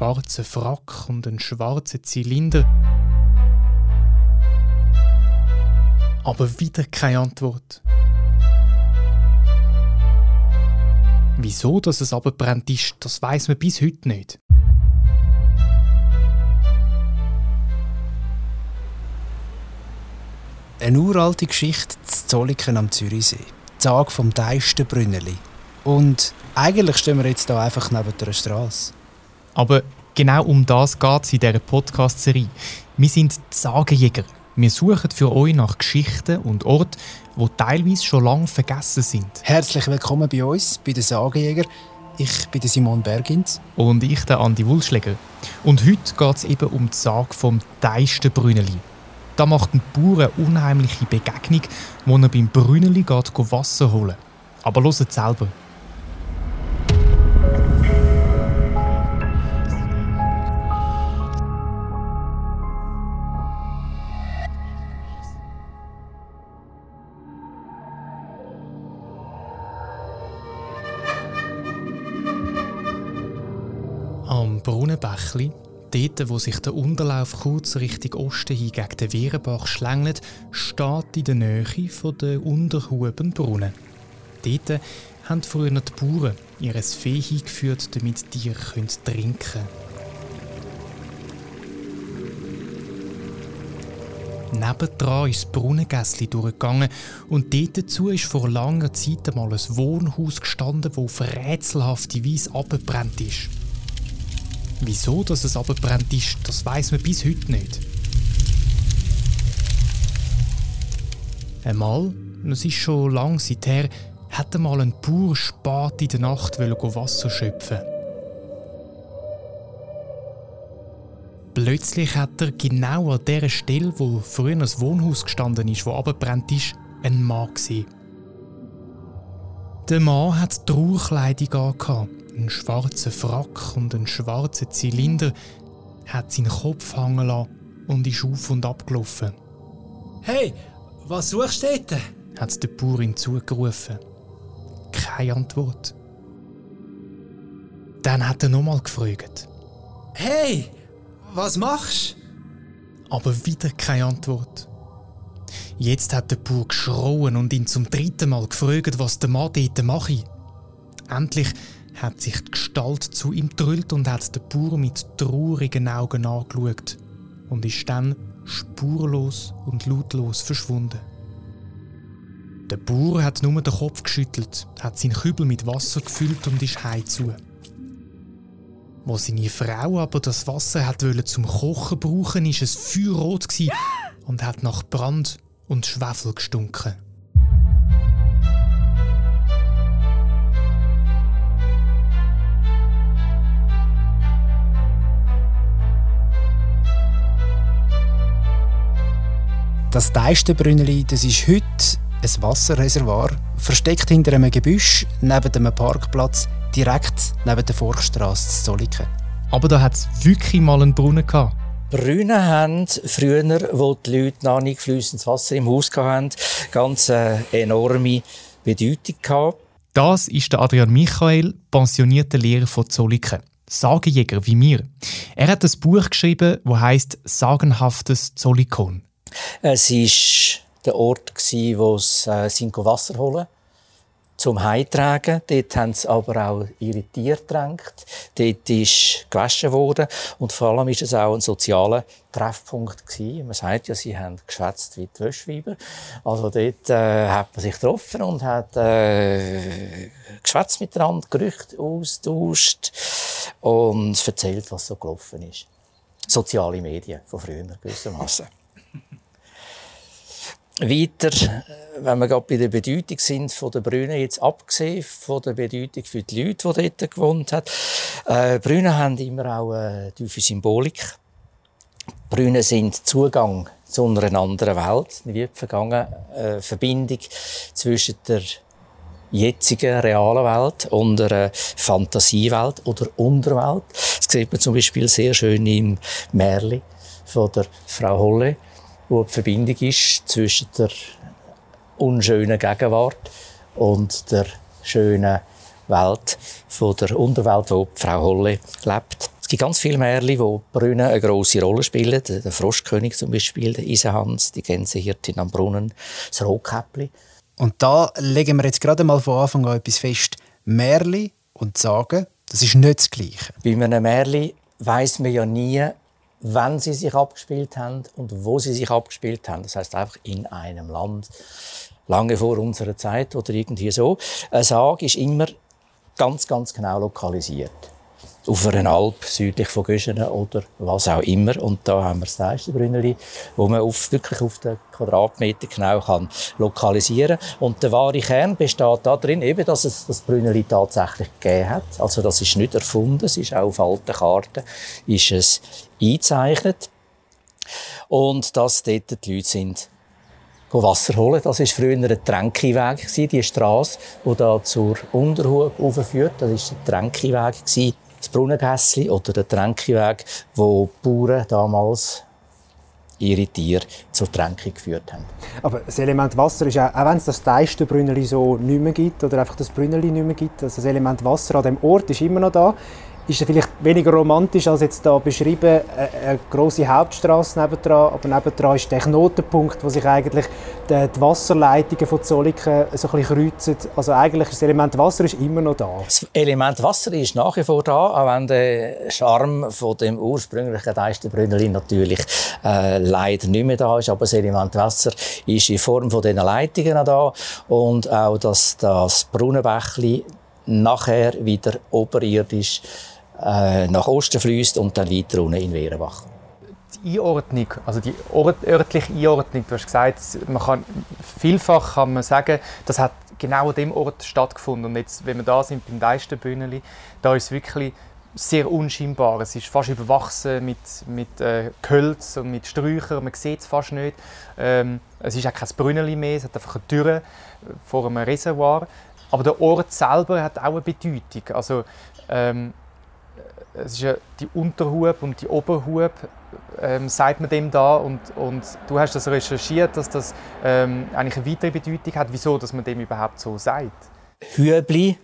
schwarzen Frack und einen schwarzen Zylinder. Aber wieder keine Antwort. Wieso dass es abgebrannt ist, das weiß man bis heute nicht. Eine uralte Geschichte zu Zolliken am Zürichsee. Die Sage vom Deistenbrünneli. Und eigentlich stehen wir jetzt hier einfach neben der Straße. Aber genau um das geht es in dieser Podcast-Serie. Wir sind die Sagenjäger. Wir suchen für euch nach Geschichten und Orten, die teilweise schon lange vergessen sind. Herzlich willkommen bei uns, bei den Sagenjäger. Ich bin Simon Bergins. Und ich, der Andi Wulschläger. Und heute geht es eben um die Sage vom Deistenbrünneli. Da macht ein Bauer eine unheimliche Begegnung, wo er beim Brünneli geht Wasser holen. Aber hört selber. Brunnenbächli, dort wo sich der Unterlauf kurz Richtung Osten hin gegen den Wehrenbach schlängelt, steht in der Nähe von der Unterhubenbrunnen. Dort haben früher die Bauern ihr Vieh hingeführt, damit die Tiere trinken können. Nebendran ist das Brunnengässli durchgegangen und dort dazu ist vor langer Zeit einmal ein Wohnhaus gestanden, das auf rätselhafte Weise abgebrannt ist. Wieso dass es abgebrannt ist, das weiß man bis heute nicht. Einmal, es ist schon lang seither, hat einmal ein Bauer spät in der Nacht Wasser schöpfen. Plötzlich hat er genau an der Stelle, wo früher ein Wohnhaus gestanden ist, wo abgebrannt ist, einen Mann gesehen. Der Mann hat Trauerkleidung angehabt, einen schwarzen Frack und einen schwarzen Zylinder, hat seinen Kopf hängen lassen und ist auf und ab gelaufen. Hey, was suchst du dort? hat der Bauer ihm zugerufen. Keine Antwort. Dann hat er nochmal gefragt. Hey, was machst du? Aber wieder keine Antwort. Jetzt hat der Bauer geschrauen und ihn zum dritten Mal gefragt, was der Mann dort mache. Endlich hat sich die Gestalt zu ihm gedrüllt und hat den Bauer mit traurigen Augen angeschaut und ist dann spurlos und lautlos verschwunden. Der Bauer hat nur den Kopf geschüttelt, hat seinen Kübel mit Wasser gefüllt und ist heimzu. Wo seine Frau aber das Wasser hat zum Kochen brauchen, ist es feuerrot und hat nach Brand und Schwefel gestunken. Das Deistenbrünneli, das ist heute ein Wasserreservoir, versteckt hinter einem Gebüsch neben einem Parkplatz, direkt neben der Forststraße zu Zolliken. Aber da hat es wirklich mal einen Brunnen gehabt. Brunnen haben früher, wo die Leute noch nicht fließendes Wasser im Haus hatten, ganz eine enorme Bedeutung gehabt. Das ist der Adrian Michael, pensionierter Lehrer von Zolliken. Sagenjäger wie mir. Er hat ein Buch geschrieben, das heißt Sagenhaftes Zollikon. Es war der Ort, wo sie äh, Wasser holen zum Heimtragen. Dort haben sie aber auch ihre Tiere getränkt. Dort ist gewaschen worden. Und vor allem war es auch ein sozialer Treffpunkt gewesen. Man sagt ja, sie haben geschwätzt wie die Wäschweiber. Also dort äh, hat man sich getroffen und hat äh, geschwätzt miteinander, Gerüchte austauscht und erzählt, was so gelaufen ist. Soziale Medien von früher gewissermaßen. Weiter, äh, wenn wir gerade bei der Bedeutung sind von der Brüne, jetzt abgesehen von der Bedeutung für die Leute, die dort gewohnt haben. Äh, Brüne haben immer auch eine tiefe Symbolik. Brüne sind Zugang zu einer anderen Welt, wie vergangen, äh, Verbindung zwischen der jetzigen realen Welt und einer Fantasiewelt oder Unterwelt. Das sieht man zum Beispiel sehr schön im Märli von der Frau Holle wo die Verbindung ist zwischen der unschönen Gegenwart und der schönen Welt von der Unterwelt, wo Frau Holle lebt. Es gibt ganz viele Märchen, wo Brunnen eine grosse Rolle spielen. Der Froschkönig zum Beispiel, der Isenhans, die Gänsehirtin am Brunnen, das Rotkäppli. Und da legen wir jetzt gerade mal von Anfang an etwas fest. Märchen und Sagen, das ist nicht das Gleiche. Bei einem Märchen weiss man ja nie, wann sie sich abgespielt haben und wo sie sich abgespielt haben. Das heißt einfach in einem Land, lange vor unserer Zeit oder irgendwie so. Eine Sage ist immer ganz, ganz genau lokalisiert auf einer Alp südlich von Göschenen oder was auch immer. Und da haben wir das Teistenbrünneli, wo man auf, wirklich auf den Quadratmeter genau kann lokalisieren Und der wahre Kern besteht darin, eben, dass es das Brünneli tatsächlich gegeben hat. Also das ist nicht erfunden, es ist auch auf alten Karten ist es eingezeichnet. Und dass dort die Leute sind Wasser holen. Das war früher ein Tränkiweg, die Straße, die da zur Unterhub führt. Das war der Tränkiweg das Brunnengässli oder der Tränkiweg, wo die Bauern damals ihre Tiere zur Tränkung geführt haben. Aber das Element Wasser ist auch, auch wenn es das Teistenbrünneli so nicht mehr gibt oder einfach das Brünneli nicht mehr gibt, also das Element Wasser an dem Ort ist immer noch da ist vielleicht weniger romantisch als jetzt da beschrieben, eine, große Hauptstraße nebendran, aber nebendran ist der Knotenpunkt, wo sich eigentlich die, die Wasserleitungen von Zolliken so ein bisschen kreuzen. Also eigentlich das Element Wasser ist immer noch da. Das Element Wasser ist nach wie vor da, auch wenn der Charme von dem ursprünglichen Deistenbrünneli natürlich äh, leider nicht mehr da ist, aber das Element Wasser ist in Form von diesen Leitungen da und auch, dass das Brunnenbächli nachher wieder oberirdisch äh, nach Osten fließt und dann weiter unten in Wehrenbach. Die Einordnung, also die örtliche Einordnung, du hast gesagt, man kann, vielfach kann man sagen, das hat genau an dem Ort stattgefunden. Und jetzt, wenn wir da sind beim Deistenbühneli, da ist es wirklich sehr unscheinbar. Es ist fast überwachsen mit, mit äh, Gehölz und mit Sträuchern. Man sieht es fast nicht. Ähm, es ist auch kein Brünneli mehr, es hat einfach eine Türe vor einem Reservoir. Aber der Ort selber hat auch eine Bedeutung. Also, ähm, es ist ja die Unterhub und die Oberhub, ähm, sagt man dem da. Und, und du hast das recherchiert, dass das ähm, eigentlich eine weitere Bedeutung hat. Wieso, dass man dem überhaupt so sagt? Hübli,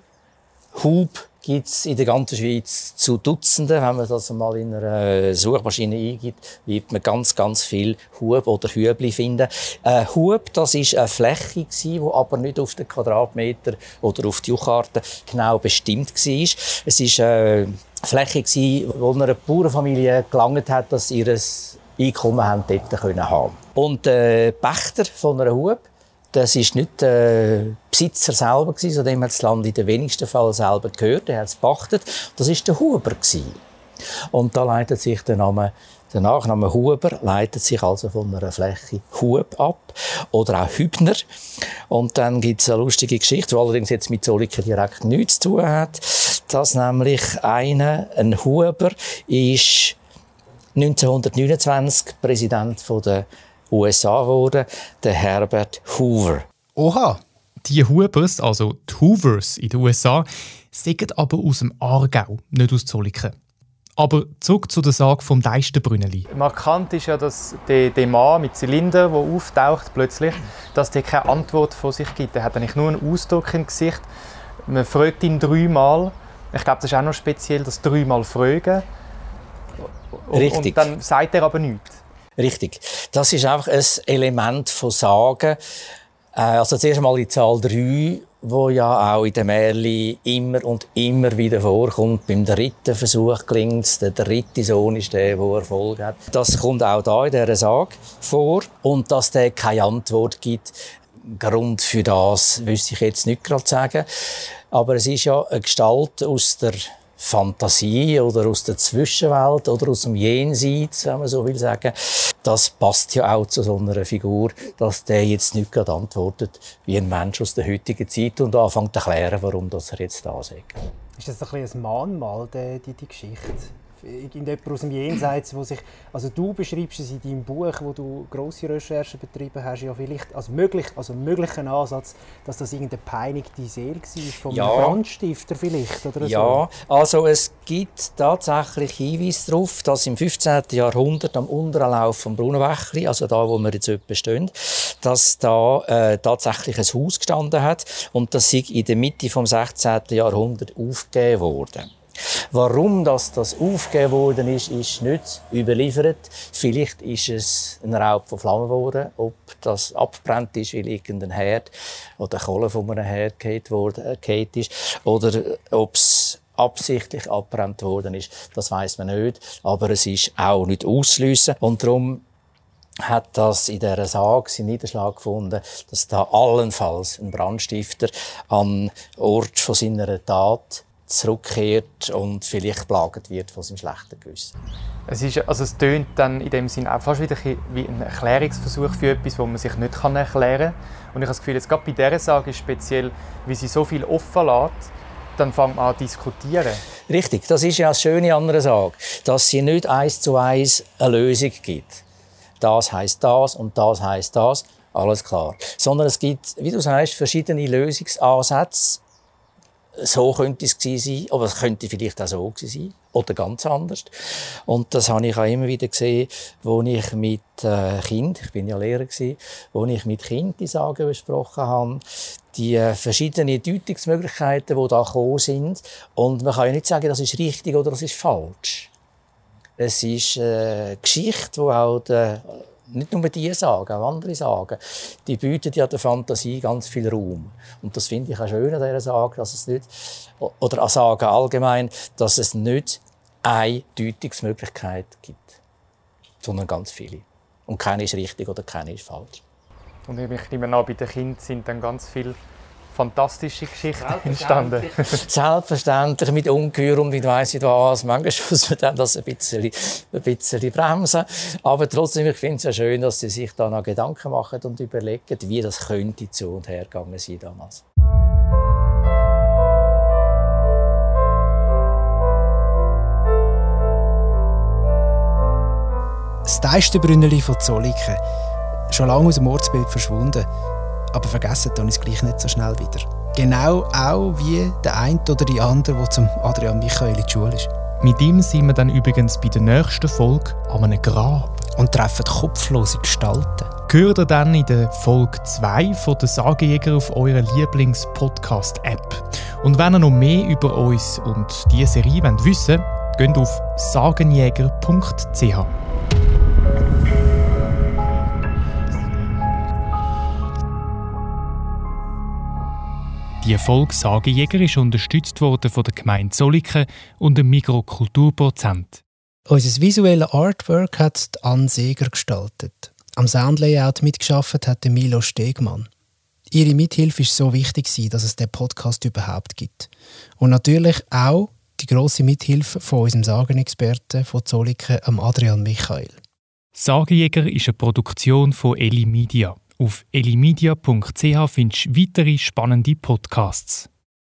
Hub gibt es in der ganzen Schweiz zu Dutzenden. Wenn man das mal in einer Suchmaschine eingibt, wird man ganz, ganz viel Hub oder Hübli finden. Äh, Hub, das ist eine Fläche die aber nicht auf den Quadratmeter oder auf die Juchkarte genau bestimmt war. Es ist äh, Fläche, die einer Bauernfamilie gelangt hat, dass sie ihr Einkommen haben dort können haben Und der Pächter von einer Hub, das ist nicht der Besitzer selber gewesen, dem hat das Land in den wenigsten Fällen selber gehört, er hat es pachtet. Das ist der Huber gewesen. Und da leitet sich der Name der Nachname Huber leitet sich also von einer Fläche Hub ab oder auch Hübner. Und dann gibt es eine lustige Geschichte, die allerdings jetzt mit Zolliken direkt nichts zu tun hat dass nämlich einer, ein Huber, ist 1929 Präsident der USA geworden, der Herbert Hoover. Oha! Die Hubers, also die Hoovers in den USA, sind aber aus dem Aargau, nicht aus Zolliken. Aber zurück zu der Sage vom Deistenbrünneli. Markant ist ja, dass der, der Mann mit Zylinder, der auftaucht plötzlich, dass der keine Antwort von sich gibt. Er hat eigentlich nur einen Ausdruck im Gesicht. Man fragt ihn dreimal ich glaube, das ist auch noch speziell, das dreimal fragen. Richtig. Und dann sagt er aber nichts. Richtig. Das ist einfach ein Element von Sagen. Äh, also zuerst einmal die Zahl 3, wo ja auch in den Märchen immer und immer wieder vorkommt. Beim dritten Versuch gelingt es. Der dritte Sohn ist der, der Erfolg hat. Das kommt auch da in dieser Sage vor. Und dass der keine Antwort gibt, Grund für das wüsste ich jetzt nicht gerade sagen. Aber es ist ja eine Gestalt aus der Fantasie oder aus der Zwischenwelt oder aus dem Jenseits, wenn man so will sagen. Das passt ja auch zu so einer Figur, dass der jetzt nicht gerade antwortet wie ein Mensch aus der heutigen Zeit und anfängt zu erklären, warum das er jetzt da sagt. Ist das ein, ein Mahnmal, die, die Geschichte? Irgendjemand aus dem Jenseits, wo sich, also du beschreibst es in deinem Buch, wo du große Recherchen betrieben hast, ja vielleicht als möglich, also möglichen Ansatz, dass das irgendeine peinigte Seele war vom ja. Brandstifter vielleicht oder Ja, so. also es gibt tatsächlich Hinweise darauf, dass im 15. Jahrhundert am unteren Lauf vom Brunnenwächli, also da, wo wir jetzt etwa stehen, dass da äh, tatsächlich ein Haus gestanden hat und das sei in der Mitte vom 16. Jahrhundert aufgegeben worden. Warum das, das aufgegeben worden ist, ist nicht überliefert. Vielleicht ist es ein Raub von Flammen geworden. Ob das abbrennt ist, weil irgendein Herd oder Kohle von einem Herd worden, äh, ist. Oder ob es absichtlich abbrennt worden ist, das weiß man nicht. Aber es ist auch nicht ausschliessen. Und darum hat das in dieser Sage seinen Niederschlag gefunden, dass da allenfalls ein Brandstifter am Ort von seiner Tat zurückkehrt und vielleicht geplagt wird von seinem schlechten Gewissen. Es, ist, also es tönt dann in dem Sinne auch fast wieder wie ein Erklärungsversuch für etwas, wo man sich nicht erklären kann. Und ich habe das Gefühl, jetzt gerade bei dieser Sage speziell, wie sie so viel offen lässt, dann fängt man an zu diskutieren. Richtig, das ist ja das Schöne an einer Sage, dass sie nicht eins zu eins eine Lösung gibt. Das heißt das und das heißt das, alles klar. Sondern es gibt, wie du sagst, verschiedene Lösungsansätze. So könnte es sein, aber es könnte vielleicht auch so sein oder ganz anders. Und das habe ich auch immer wieder gesehen, wo ich mit äh, Kind, ich bin ja Lehrer gewesen, wo ich mit Kind die Sagen besprochen habe, die äh, verschiedenen Deutungsmöglichkeiten, die da gekommen sind. Und man kann ja nicht sagen, das ist richtig oder das ist falsch. Es ist eine Geschichte, die auch der, nicht nur die sagen, auch andere sagen, die bieten ja der Fantasie ganz viel Raum. Und das finde ich auch schön an dieser Sage, dass es nicht, oder an Sagen allgemein, dass es nicht eine Deutungsmöglichkeit gibt, sondern ganz viele. Und keine ist richtig oder keine ist falsch. Und ich nehme an, bei den Kindern sind dann ganz viele fantastische Geschichten entstanden. Selbstverständlich, mit Ungeheuer und ich weiss nicht was. Manchmal muss man dann das ein bisschen, ein bisschen bremsen. Aber trotzdem, ich finde es ja schön, dass sie sich da noch Gedanken machen und überlegen, wie das könnte zu und her gegangen sein damals. Das Teistenbrünneli von Zolliken. Schon lange aus dem Ortsbild verschwunden. Aber vergessen tun es gleich nicht so schnell wieder. Genau auch wie der eine oder die andere, der zum Adrian Michael in die Schule ist. Mit ihm sind wir dann übrigens bei der nächsten Folge an einem Grab. Und treffen kopflose Gestalten. Hört ihr dann in der Folge 2 von der Sagejäger auf eurer Lieblings-Podcast-App. Und wenn ihr noch mehr über uns und diese Serie wissen wollt, geht auf sagenjäger.ch. Die Folge Sagejäger ist unterstützt worden von der Gemeinde Zolliken und dem Mikrokulturprozent. Unser visuelles Artwork hat Anne Seger gestaltet. Am Soundlayout mitgeschafft hat Milo Stegmann. Ihre Mithilfe ist so wichtig, dass es den Podcast überhaupt gibt. Und natürlich auch die große Mithilfe von unserem Sagenexperten von Zolliken, Adrian Michael. Sagejäger ist eine Produktion von Eli Media. Auf elimedia.ch findest du weitere spannende Podcasts.